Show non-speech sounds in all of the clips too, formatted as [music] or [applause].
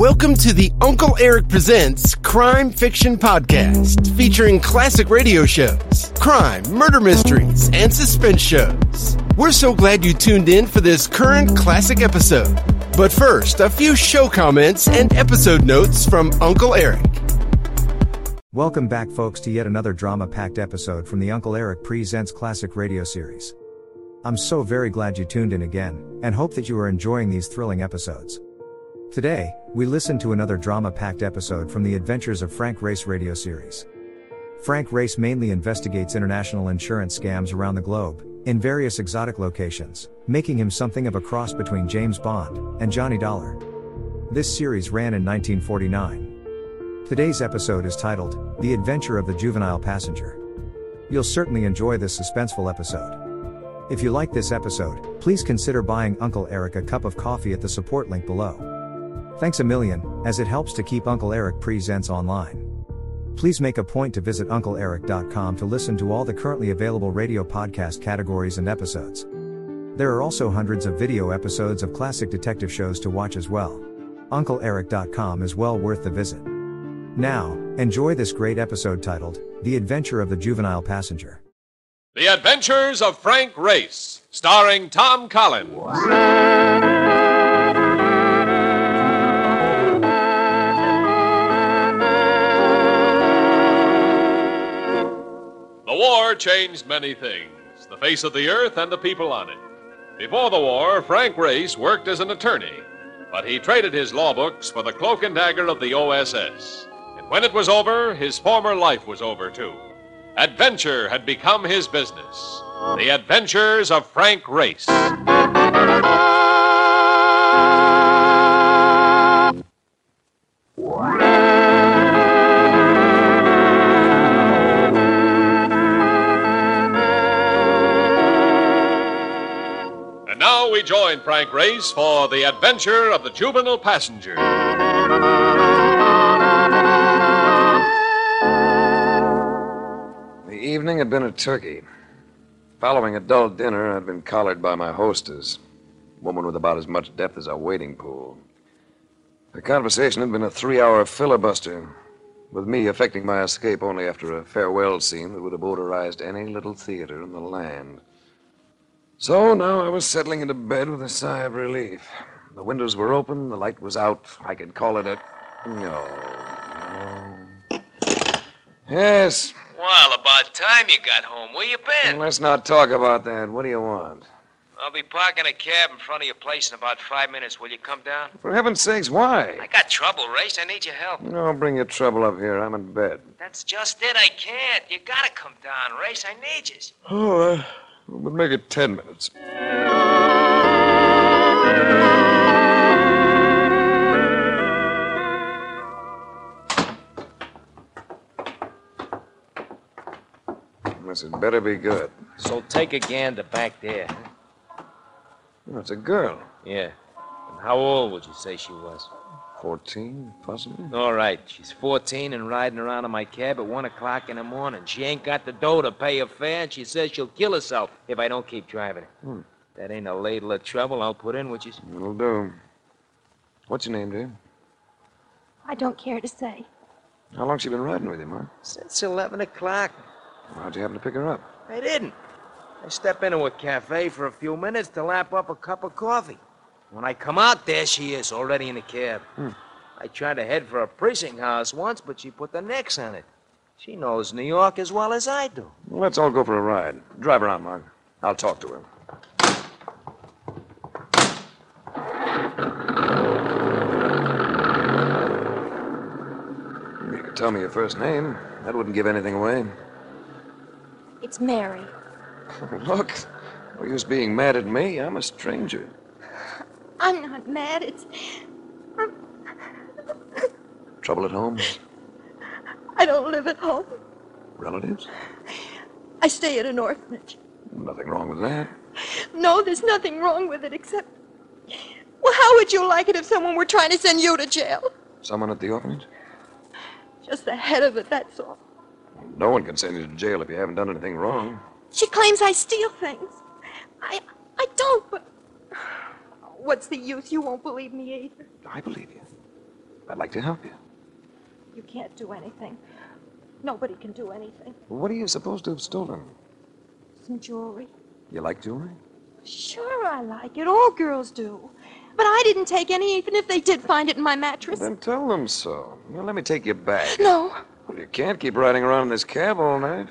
Welcome to the Uncle Erich Presents Crime Fiction Podcast, featuring classic radio shows, crime, murder mysteries, and suspense shows. We're so glad you tuned in for this current classic episode. But first, a few show comments and episode notes from Uncle Erich. Welcome back, folks, to yet another drama packed episode from the Uncle Erich Presents Classic Radio Series. I'm so very glad you tuned in again, and hope that you are enjoying these thrilling episodes. Today, we listen to another drama packed episode from the Adventures of Frank Race radio series. Frank Race mainly investigates international insurance scams around the globe, in various exotic locations, making him something of a cross between James Bond and Johnny Dollar. This series ran in 1949. Today's episode is titled The Adventure of the Juvenile Passenger. You'll certainly enjoy this suspenseful episode. If you like this episode, please consider buying Uncle Erich a cup of coffee at the support link below. Thanks a million, as it helps to keep Uncle Erich Presents online. Please make a point to visit UncleErich.com to listen to all the currently available radio podcast categories and episodes. There are also hundreds of video episodes of classic detective shows to watch as well. UncleErich.com is well worth the visit. Now, enjoy this great episode titled The Adventure of the Juvenile Passenger. The Adventures of Frank Race, starring Tom Collins. War changed many things the face of the earth and the people on it. Before the war, Frank Race worked as an attorney, but he traded his law books for the cloak and dagger of the OSS. And when it was over, his former life was over too. Adventure had become his business. The Adventures of Frank Race. We join Frank Race for the adventure of the juvenile passenger. The evening had been a turkey. Following a dull dinner, I'd been collared by my hostess, a woman with about as much depth as a wading pool. The conversation had been a three hour filibuster, with me effecting my escape only after a farewell scene that would have odorized any little theater in the land. So now I was settling into bed with a sigh of relief. The windows were open, the light was out. I could call it a. No. no. Yes. Well, about time you got home. Where you been? Let's not talk about that. What do you want? I'll be parking a cab in front of your place in about five minutes. Will you come down? For heaven's sakes, why? I got trouble, Race. I need your help. No, bring your trouble up here. I'm in bed. That's just it. I can't. You gotta come down, Race. I need you. Oh, uh, we'll make it ten minutes. This had better be good. So take a gander back there. Oh, it's a girl. Yeah. And how old would you say she was? Fourteen, possibly. All right. She's 14 and riding around in my cab at 1 o'clock in the morning. She ain't got the dough to pay her fare, and she says she'll kill herself if I don't keep driving her. Hmm. That ain't a ladle of trouble I'll put in, which is. It'll do. What's your name, dear? I don't care to say. How long she been riding with you, Mark? Since 11 o'clock. How'd you happen to pick her up? I didn't. I step into a cafe for a few minutes to lap up a cup of coffee. When I come out, there she is, already in a cab. Hmm. I tried to head for a precinct house once, but she put the necks on it. She knows New York as well as I do. Well, let's all go for a ride. Drive around, out, Mark. I'll talk to her. You could tell me your first name. That wouldn't give anything away. It's Mary. [laughs] Look, no use being mad at me. I'm a stranger. I'm not mad. It's. Trouble at home? I don't live at home. Relatives? I stay at an orphanage. Nothing wrong with that. No, there's nothing wrong with it except. Well, how would you like it if someone were trying to send you to jail? Someone at the orphanage? Just the head of it, that's all. No one can send you to jail if you haven't done anything wrong. She claims I steal things. I I don't, but what's the use? You won't believe me either. I believe you. I'd like to help you. You can't do anything. Nobody can do anything. What are you supposed to have stolen? Some jewelry. You like jewelry? Sure, I like it. All girls do. But I didn't take any, even if they did find it in my mattress. Then tell them so. Well, let me take you back. No, Well, you can't keep riding around in this cab all night.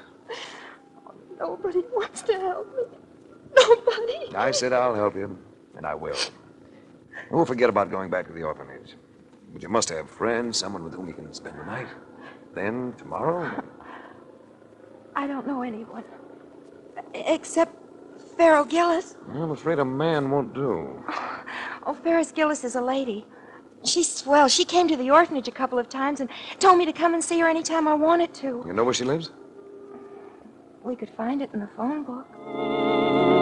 nobody wants to help me. Nobody. I said I'll help you, and I will. We'll forget about going back to the orphanage. But you must have friends, someone with whom you can spend the night. Then, tomorrow, I don't know anyone. Except Pharaoh Gillis. I'm afraid a man won't do. Oh, Ferris Gillis is a lady. She's swell. She came to the orphanage a couple of times and told me to come and see her anytime I wanted to. You know where she lives? We could find it in the phone book.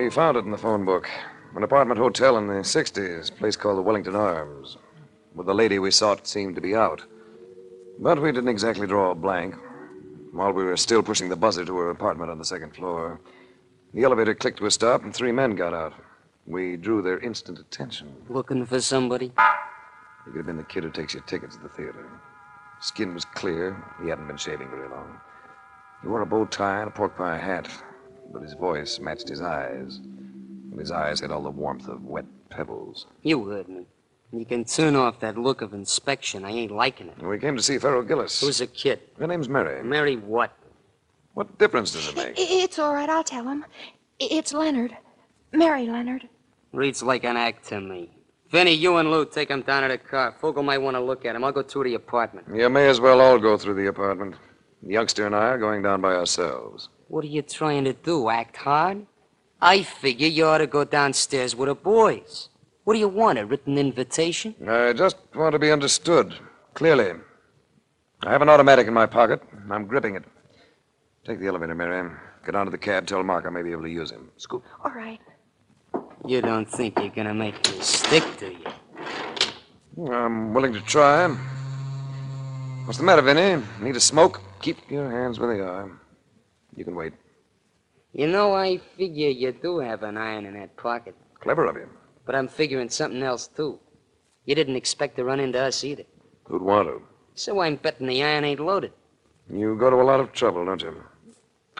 We found it in the phone book. An apartment hotel in the 60s, a place called the Wellington Arms. With the lady we sought seemed to be out. But we didn't exactly draw a blank. While we were still pushing the buzzer to her apartment on the second floor, the elevator clicked to a stop and three men got out. We drew their instant attention. Looking for somebody? He could have been the kid who takes your tickets to the theater. Skin was clear. He hadn't been shaving very long. He wore a bow tie and a pork pie hat, but his voice matched his eyes. And his eyes had all the warmth of wet pebbles. You heard me. You can turn off that look of inspection. I ain't liking it. We came to see Pharaoh Gillis. Who's a kid? Her name's Mary. Mary what? What difference does it make? It's all right. I'll tell him. It's Leonard. Mary Leonard. Reads like an act to me. Vinny, you and Lou take him down to the car. Fogel might want to look at him. I'll go through the apartment. You may as well all go through the apartment. The youngster and I are going down by ourselves. What are you trying to do? Act hard? I figure you ought to go downstairs with the boys. What do you want? A written invitation? I just want to be understood clearly. I have an automatic in my pocket. I'm gripping it. Take the elevator, Mary. Get onto the cab. Tell Mark I may be able to use him. Scoop. All right. You don't think you're gonna make me stick, do you? I'm willing to try. What's the matter, Vinny? Need a smoke? Keep your hands where they are. You can wait. You know, I figure you do have an iron in that pocket. Clever of you. But I'm figuring something else, too. You didn't expect to run into us either. Who'd want to? So I'm betting the iron ain't loaded. You go to a lot of trouble, don't you?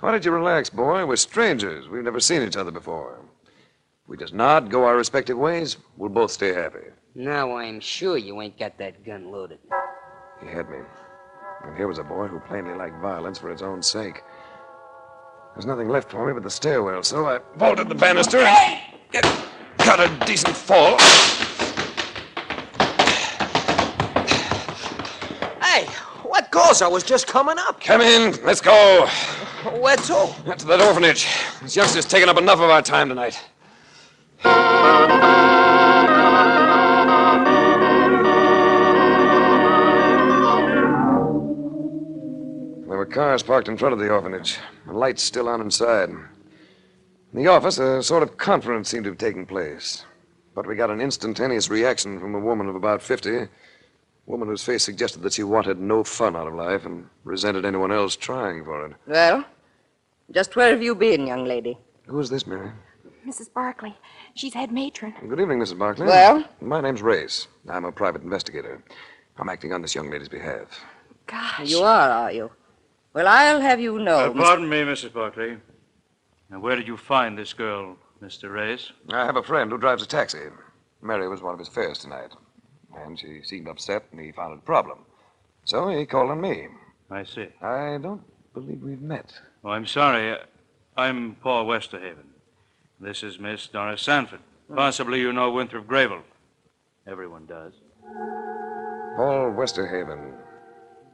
Why don't you relax, boy? We're strangers. We've never seen each other before. If we just nod, go our respective ways. We'll both stay happy. Now I'm sure you ain't got that gun loaded. He had me. And here was a boy who plainly liked violence for its own sake. There's nothing left for me but the stairwell, so I vaulted the banister and got a decent fall. Hey, what goes? I was just coming up. Come in, let's go. Where to? To that orphanage. This youngster's taken up enough of our time tonight. Cars parked in front of the orphanage, the lights still on inside. In the office, a sort of conference seemed to have taken place. But we got an instantaneous reaction from a woman of about 50, a woman whose face suggested that she wanted no fun out of life and resented anyone else trying for it. Well, just where have you been, young lady? Who is this, Mary? Mrs. Barclay. She's head matron. Good evening, Mrs. Barclay. Well? My name's Race. I'm a private investigator. I'm acting on this young lady's behalf. Gosh. You are, are you? Well, I'll have you know. Uh, Miss- pardon me, Mrs. Barclay. Now, where did you find this girl, Mr. Reyes? I have a friend who drives a taxi. Mary was one of his fares tonight. And she seemed upset, and he found it a problem. So he called on me. I see. I don't believe we've met. Oh, I'm sorry. Uh, I'm Paul Westerhaven. This is Miss Doris Sanford. Possibly you know Winthrop Grable. Everyone does. Paul Westerhaven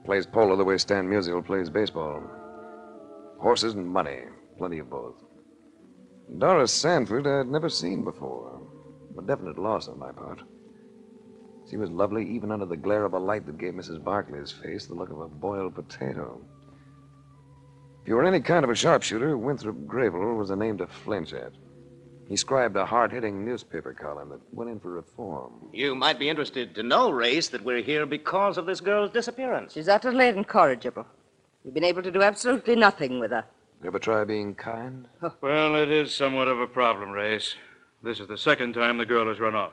plays polo the way Stan Musial plays baseball. Horses and money, plenty of both. Doris Sanford I'd never seen before. A definite loss on my part. She was lovely even under the glare of a light that gave Mrs. Barclay's face the look of a boiled potato. If you were any kind of a sharpshooter, Winthrop Grable was a name to flinch at. He scribed a hard hitting newspaper column that went in for reform. You might be interested to know, Race, that we're here because of this girl's disappearance. She's utterly incorrigible. You've been able to do absolutely nothing with her. You ever try being kind? Well, it is somewhat of a problem, Race. This is the second time the girl has run off.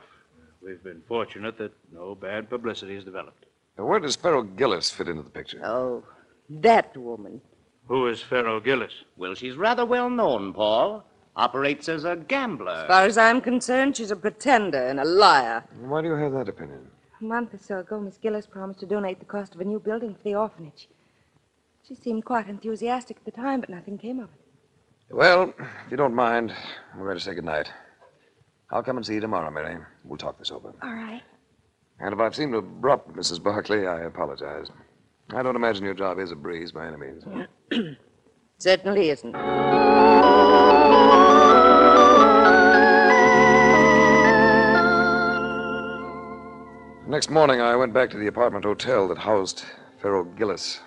We've been fortunate that no bad publicity has developed. Now, where does Farrell Gillis fit into the picture? Oh, that woman. Who is Pharaoh Gillis? Well, she's rather well known, Paul. Operates as a gambler. As far as I'm concerned, she's a pretender and a liar. Why do you have that opinion? A month or so ago, Miss Gillis promised to donate the cost of a new building for the orphanage. She seemed quite enthusiastic at the time, but nothing came of it. Well, if you don't mind, I'm going to say goodnight. I'll come and see you tomorrow, Mary. We'll talk this over. All right. And if I've seemed abrupt, Mrs. Barclay, I apologize. I don't imagine your job is a breeze by any means. [clears throat] Certainly isn't. Next morning, I went back to the apartment hotel that housed Farrell Gillis.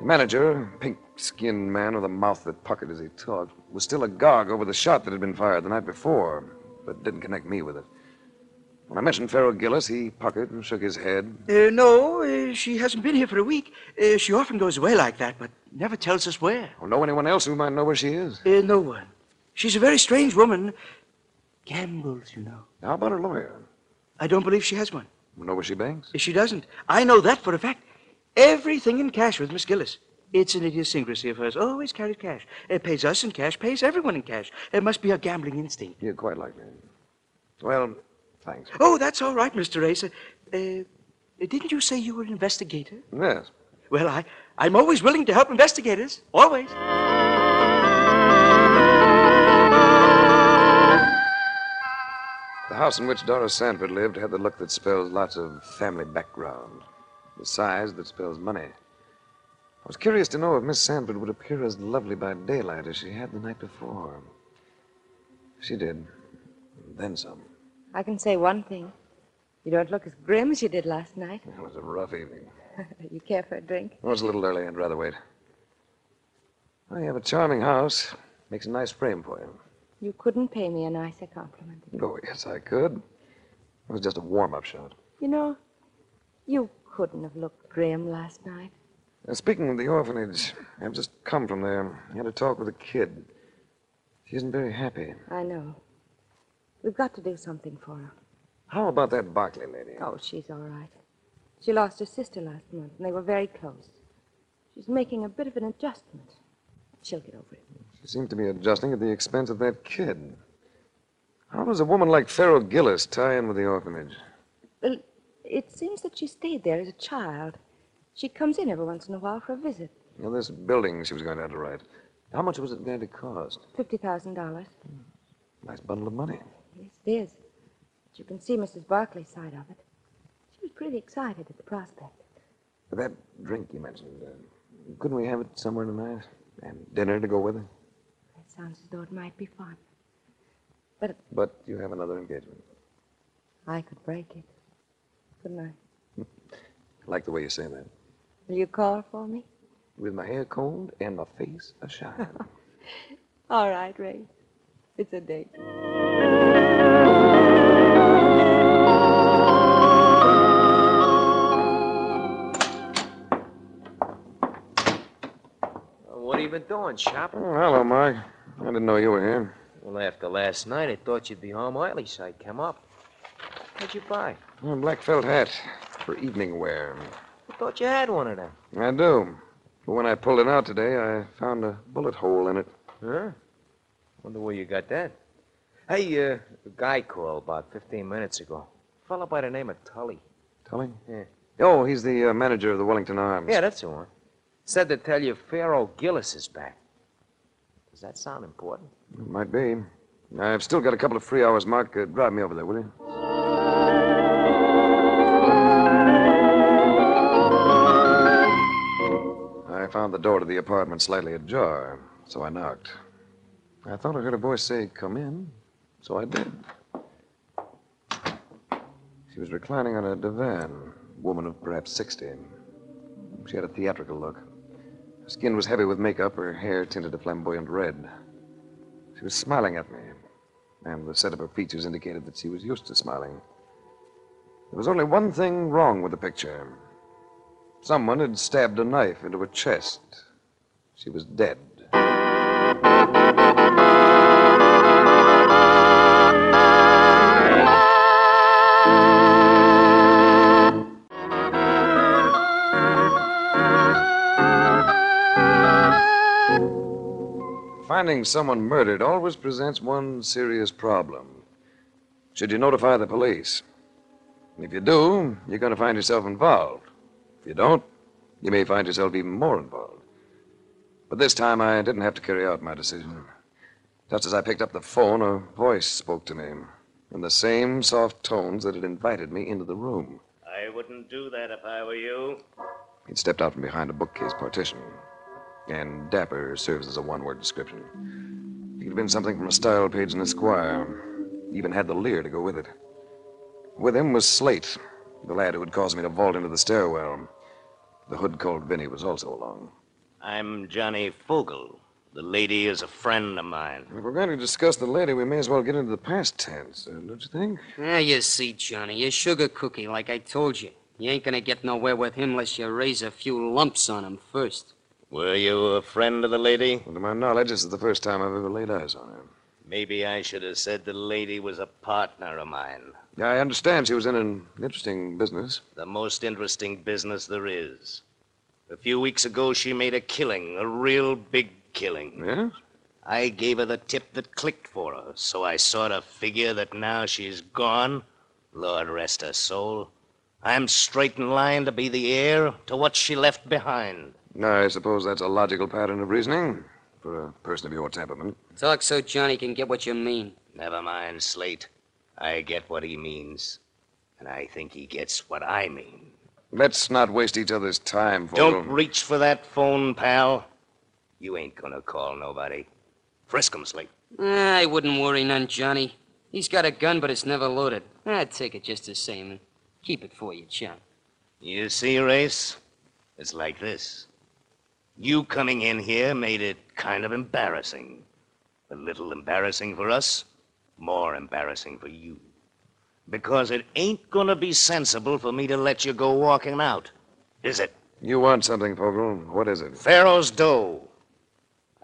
The manager, a pink skinned man with a mouth that puckered as he talked, was still agog over the shot that had been fired the night before, but didn't connect me with it. When I mentioned Farrell Gillis, he puckered and shook his head. Uh, no, uh, she hasn't been here for a week. Uh, she often goes away like that, but never tells us where. Or know anyone else who might know where she is? Uh, no one. She's a very strange woman. Gambles, you know. How about her lawyer? I don't believe she has one. Know where she banks? She doesn't. I know that for a fact. Everything in cash with Miss Gillis. It's an idiosyncrasy of hers. Always carries cash. It pays us in cash, pays everyone in cash. It must be a gambling instinct. You're quite like that. Well, thanks. Oh, that's all right, Mr. Racer. Uh, didn't you say you were an investigator? Yes. Well, I, I'm always willing to help investigators. Always. House in which Doris Sanford lived had the look that spells lots of family background, the size that spells money. I was curious to know if Miss Sanford would appear as lovely by daylight as she had the night before. She did. Then some. I can say one thing. You don't look as grim as you did last night. It was a rough evening. [laughs] you care for a drink? It was a little early. I'd rather wait. Oh, you have a charming house. Makes a nice frame for you. You couldn't pay me a nicer compliment. Oh, yes, I could. It was just a warm-up shot. You know, you couldn't have looked grim last night. Now, speaking of the orphanage, I've just come from there. I had a talk with a kid. She isn't very happy. I know. We've got to do something for her. How about that Barclay lady? Oh, she's all right. She lost her sister last month, and they were very close. She's making a bit of an adjustment. She'll get over it. She seems to be adjusting at the expense of that kid. How does a woman like Farrell Gillis tie in with the orphanage? Well, it seems that she stayed there as a child. She comes in every once in a while for a visit. Now, this building she was going to have to write. How much was it going to cost? Fifty thousand dollars. Nice bundle of money. Yes, it is. But you can see Mrs. Barclay's side of it. She was pretty excited at the prospect. That drink you mentioned, uh, couldn't we have it somewhere tonight? And dinner to go with it? That sounds as though it might be fun. But But you have another engagement. I could break it. Couldn't I? I [laughs] like the way you say that. Will you call for me? With my hair combed and my face ashine. [laughs] All right, Ray. It's a date. What have you been doing, shopping? oh, hello, Mark. I didn't know you were here. Well, after last night, I thought you'd be home early, so I come up. What'd you buy? A black felt hat for evening wear. I thought you had one of them. I do. But when I pulled it out today, I found a bullet hole in it. Huh? Wonder where you got that. Hey, uh, a guy called about 15 minutes ago. A fellow by the name of Tully. Tully? Yeah. Oh, he's the uh, manager of the Wellington Arms. Yeah, that's the one. Said to tell you Pharaoh Gillis is back. Does that sound important? It might be. I've still got a couple of free hours, Mark. Uh, drive me over there, will you? I found the door to the apartment slightly ajar, so I knocked. I thought I heard a voice say, Come in, so I did. She was reclining on a divan, woman of perhaps 60. She had a theatrical look. Her skin was heavy with makeup, her hair tinted a flamboyant red. She was smiling at me, and the set of her features indicated that she was used to smiling. There was only one thing wrong with the picture. Someone had stabbed a knife into her chest. She was dead. Finding someone murdered always presents one serious problem. Should you notify the police? If you do, you're going to find yourself involved. If you don't, you may find yourself even more involved. But this time I didn't have to carry out my decision. Just as I picked up the phone, a voice spoke to me in the same soft tones that had invited me into the room. I wouldn't do that if I were you. He'd stepped out from behind a bookcase partition. And dapper serves as a one word description. He could have been something from a style page in Esquire. He even had the leer to go with it. With him was Slate, the lad who had caused me to vault into the stairwell. The hood called Vinny was also along. I'm Johnny Fogel. The lady is a friend of mine. If we're going to discuss the lady, we may as well get into the past tense, uh, don't you think? Yeah, you see, Johnny, you're sugar cookie, like I told you. You ain't gonna get nowhere with him unless you raise a few lumps on him first. Were you a friend of the lady? Well, to my knowledge, this is the first time I've ever laid eyes on her. Maybe I should have said the lady was a partner of mine. Yeah, I understand she was in an interesting business. The most interesting business there is. A few weeks ago, she made a killing, a real big killing. Yes? I gave her the tip that clicked for her, so I sort of figure that now she's gone, Lord rest her soul, I'm straight in line to be the heir to what she left behind. I suppose that's a logical pattern of reasoning for a person of your temperament. Talk so Johnny can get what you mean. Never mind, Slate. I get what he means, and I think he gets what I mean. Let's not waste each other's time, Fogel. Don't reach for that phone, pal. You ain't gonna call nobody. Frisk him, Slate. Ah, I wouldn't worry none, Johnny. He's got a gun, but it's never loaded. I'd take it just the same and keep it for you, chum. You see, Race? It's like this. You coming in here made it kind of embarrassing. A little embarrassing for us, more embarrassing for you. Because it ain't gonna be sensible for me to let you go walking out, is it? You want something, Fogel. What is it? Pharaoh's dough.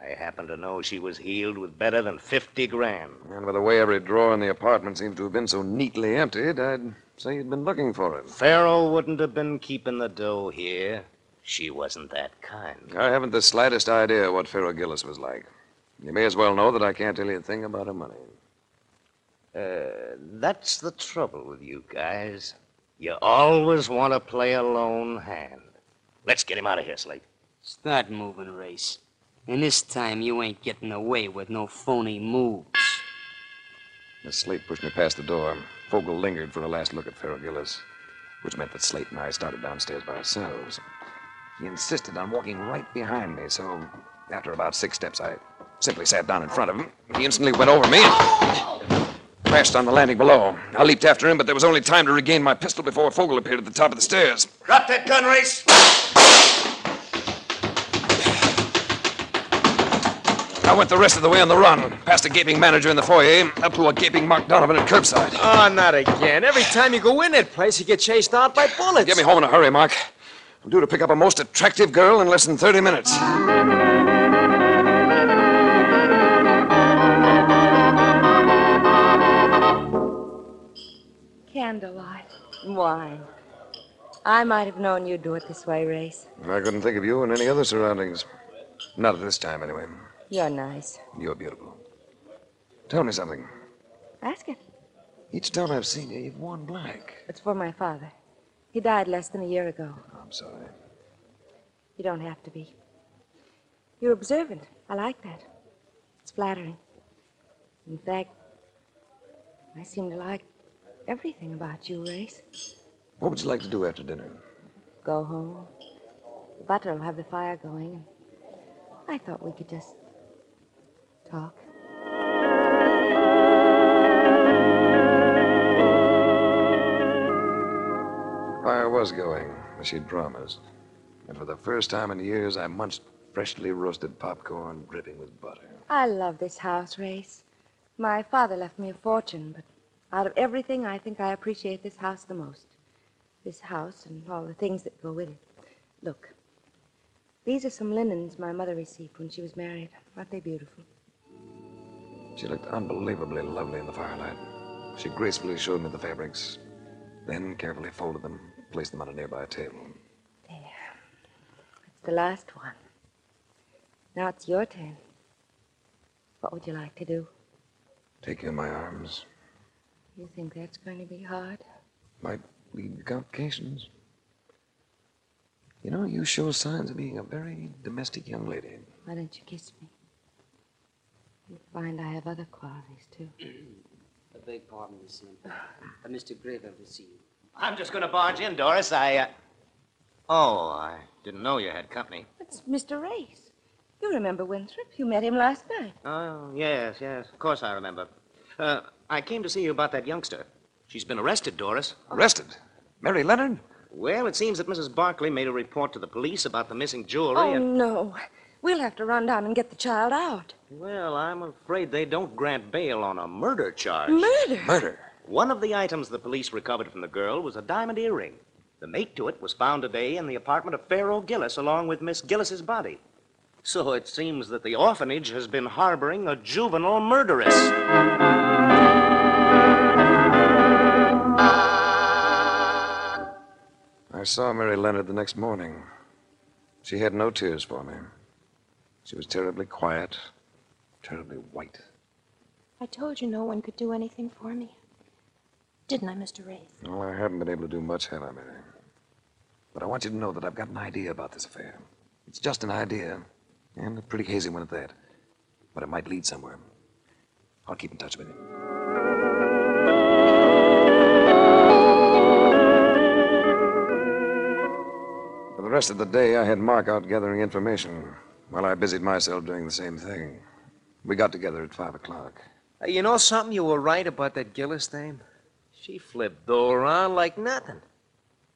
I happen to know she was heeled with better than 50 grand. And by the way every drawer in the apartment seems to have been so neatly emptied, I'd say you'd been looking for it. Pharaoh wouldn't have been keeping the dough here. She wasn't that kind. I haven't the slightest idea what Pharaoh Gillis was like. You may as well know that I can't tell you a thing about her money. Uh, that's the trouble with you guys. You always want to play a lone hand. Let's get him out of here, Slate. Start moving, Race. And this time you ain't getting away with no phony moves. As Slate pushed me past the door, Fogel lingered for a last look at Pharaoh Gillis, which meant that Slate and I started downstairs by ourselves. He insisted on walking right behind me, so after about six steps, I simply sat down in front of him. He instantly went over me and crashed on the landing below. I leaped after him, but there was only time to regain my pistol before Fogel appeared at the top of the stairs. Drop that gun, Race! I went the rest of the way on the run, past a gaping manager in the foyer, up to a gaping Mark Donovan at curbside. Oh, not again. Every time you go in that place, you get chased out by bullets. Get me home in a hurry, Mark. I'm due to pick up a most attractive girl in less than 30 minutes. Candlelight. Wine. I might have known you'd do it this way, Race. I couldn't think of you in any other surroundings. Not at this time, anyway. You're nice. You're beautiful. Tell me something. Ask it. Each time I've seen you, you've worn black. It's for my father. He died less than a year ago. I'm sorry. You don't have to be. You're observant. I like that. It's flattering. In fact, I seem to like everything about you, Race. What would you like to do after dinner? Go home. The butler will have the fire going. I thought we could just talk. The fire was going, as she'd promised. And for the first time in years, I munched freshly roasted popcorn dripping with butter. I love this house, Race. My father left me a fortune, but out of everything, I think I appreciate this house the most. This house and all the things that go with it. Look, these are some linens my mother received when she was married. Aren't they beautiful? She looked unbelievably lovely in the firelight. She gracefully showed me the fabrics, then carefully folded them, placed them on a nearby table. There, it's the last one. Now it's your turn. What would you like to do? Take you in my arms. You think that's going to be hard? Might lead to complications. You know, you show signs of being a very domestic young lady. Why don't you kiss me? You'll find I have other qualities, too. [clears throat] I beg pardon, Miss Sanford. Uh, Mr. Grable will see you. I'm just going to barge in, Doris. I, uh... Oh, I didn't know you had company. It's Mr. Race. You remember Winthrop? You met him last night. Oh, yes, yes. Of course I remember. Uh, I came to see you about that youngster. She's been arrested, Doris. Arrested? Mary Leonard? Well, it seems that Mrs. Barclay made a report to the police about the missing jewelry Oh, and... no. We'll have to run down and get the child out. Well, I'm afraid they don't grant bail on a murder charge. Murder? Murder? One of the items the police recovered from the girl was a diamond earring. The mate to it was found today in the apartment of Pharaoh Gillis, along with Miss Gillis's body. So it seems that the orphanage has been harboring a juvenile murderess. I saw Mary Leonard the next morning. She had no tears for me. She was terribly quiet, terribly white. I told you no one could do anything for me. Didn't I, Mr. Wraith? Well, I haven't been able to do much, have I, Mary? But I want you to know that I've got an idea about this affair. It's just an idea, and a pretty hazy one at that. But it might lead somewhere. I'll keep in touch with you. For the rest of the day, I had Mark out gathering information while I busied myself doing the same thing. We got together at five o'clock. Hey, you know something? You were right about that Gillis dame. She flipped though around like nothing.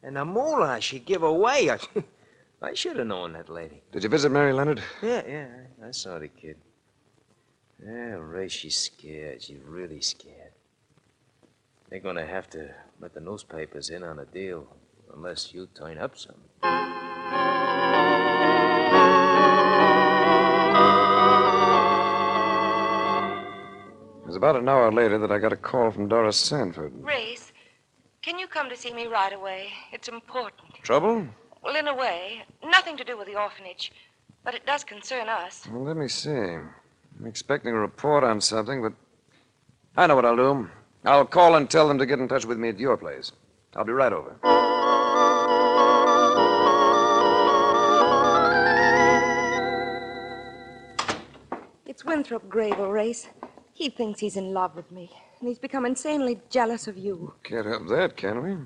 And the moolah she give away, I, [laughs] I should have known that lady. Did you visit Mary Leonard? Yeah, yeah, I saw the kid. Yeah, Ray, she's scared. She's really scared. They're gonna have to let the newspapers in on a deal unless you turn up some. Was about an hour later that I got a call from Doris Sanford. Race, can you come to see me right away? It's important. Trouble? Well, in a way, nothing to do with the orphanage, but it does concern us. Well, let me see. I'm expecting a report on something, but I know what I'll do. I'll call and tell them to get in touch with me at your place. I'll be right over. It's Winthrop Grable, Race. He thinks he's in love with me, and he's become insanely jealous of you. Can't help that, can we?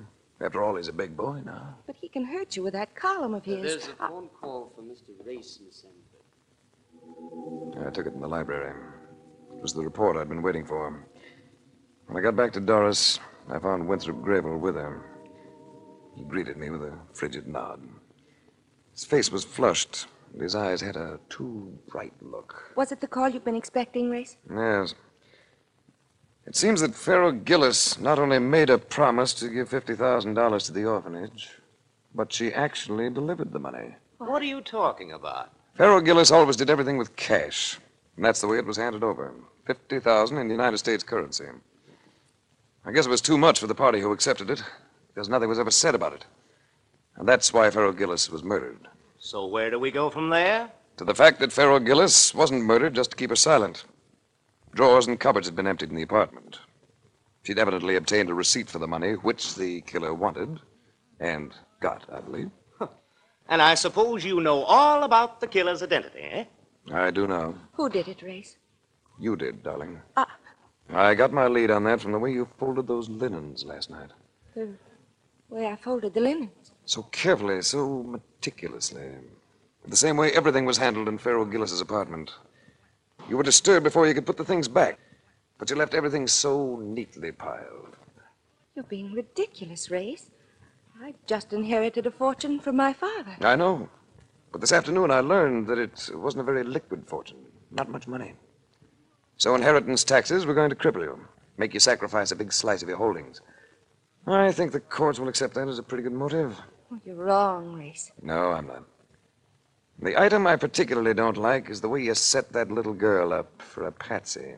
After all, he's a big boy now. But he can hurt you with that column of his. There's a phone call for Mr. Race, Miss Sanford. I took it in the library. It was the report I'd been waiting for. When I got back to Doris, I found Winthrop Grable with her. He greeted me with a frigid nod. His face was flushed, and his eyes had a too bright look. Was it the call you've been expecting, Race? Yes. It seems that Pharaoh Gillis not only made a promise to give $50,000 to the orphanage, but she actually delivered the money. What are you talking about? Pharaoh Gillis always did everything with cash, and that's the way it was handed over 50000 in United States currency. I guess it was too much for the party who accepted it, because nothing was ever said about it. And that's why Pharaoh Gillis was murdered. So where do we go from there? To the fact that Pharaoh Gillis wasn't murdered just to keep her silent. Drawers and cupboards had been emptied in the apartment. She'd evidently obtained a receipt for the money, which the killer wanted, and got, I believe. And I suppose you know all about the killer's identity, eh? I do know. Who did it, Race? You did, darling. Ah. I got my lead on that from the way you folded those linens last night. The way I folded the linens. So carefully, so meticulously. The same way everything was handled in Pharaoh Gillis's apartment. You were disturbed before you could put the things back, but you left everything so neatly piled. You're being ridiculous, Race. I just inherited a fortune from my father. I know. But this afternoon I learned that it wasn't a very liquid fortune. Not much money. So inheritance taxes were going to cripple you, make you sacrifice a big slice of your holdings. I think the courts will accept that as a pretty good motive. Oh, you're wrong, Reese. No, I'm not. The item I particularly don't like is the way you set that little girl up for a patsy.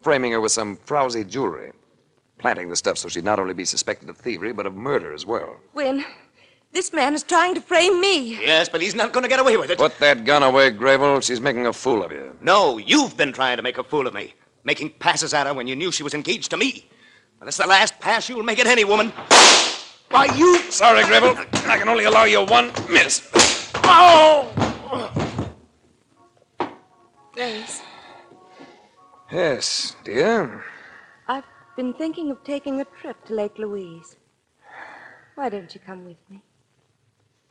Framing her with some frowsy jewelry. Planting the stuff so she'd not only be suspected of thievery, but of murder as well. Win, This man is trying to frame me. Yes, but he's not going to get away with it. Put that gun away, Grable. She's making a fool of you. No, you've been trying to make a fool of me. Making passes at her when you knew she was engaged to me. But it's the last pass you'll make at any woman. Why, you. Sorry, Grable. I can only allow you one miss. Oh! Grace, Yes, dear. I've been thinking of taking a trip to Lake Louise. Why don't you come with me?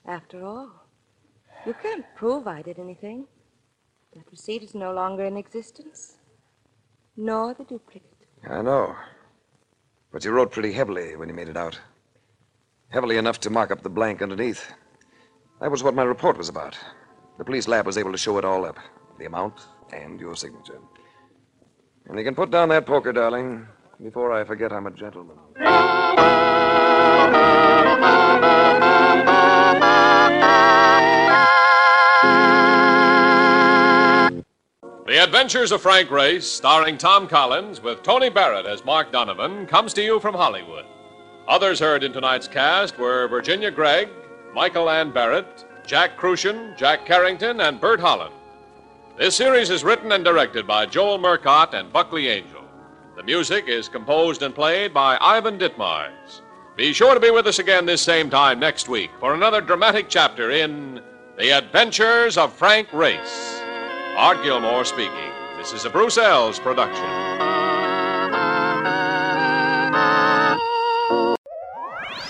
After all, you can't prove I did anything. That receipt is no longer in existence, nor the duplicate. I know. But you wrote pretty heavily when you made it out. Heavily enough to mark up the blank underneath. That was what my report was about. The police lab was able to show it all up the amount and your signature. And you can put down that poker, darling, before I forget I'm a gentleman. [laughs] The Adventures of Frank Race, starring Tom Collins with Tony Barrett as Mark Donovan, comes to you from Hollywood. Others heard in tonight's cast were Virginia Gregg, Michael Ann Barrett, Jack Kruschen, Jack Carrington, and Bert Holland. This series is written and directed by Joel Murcott and Buckley Angell. The music is composed and played by Ivan Ditmars. Be sure to be with us again this same time next week for another dramatic chapter in The Adventures of Frank Race. Art Gilmore speaking. This is a Bruce Eells production.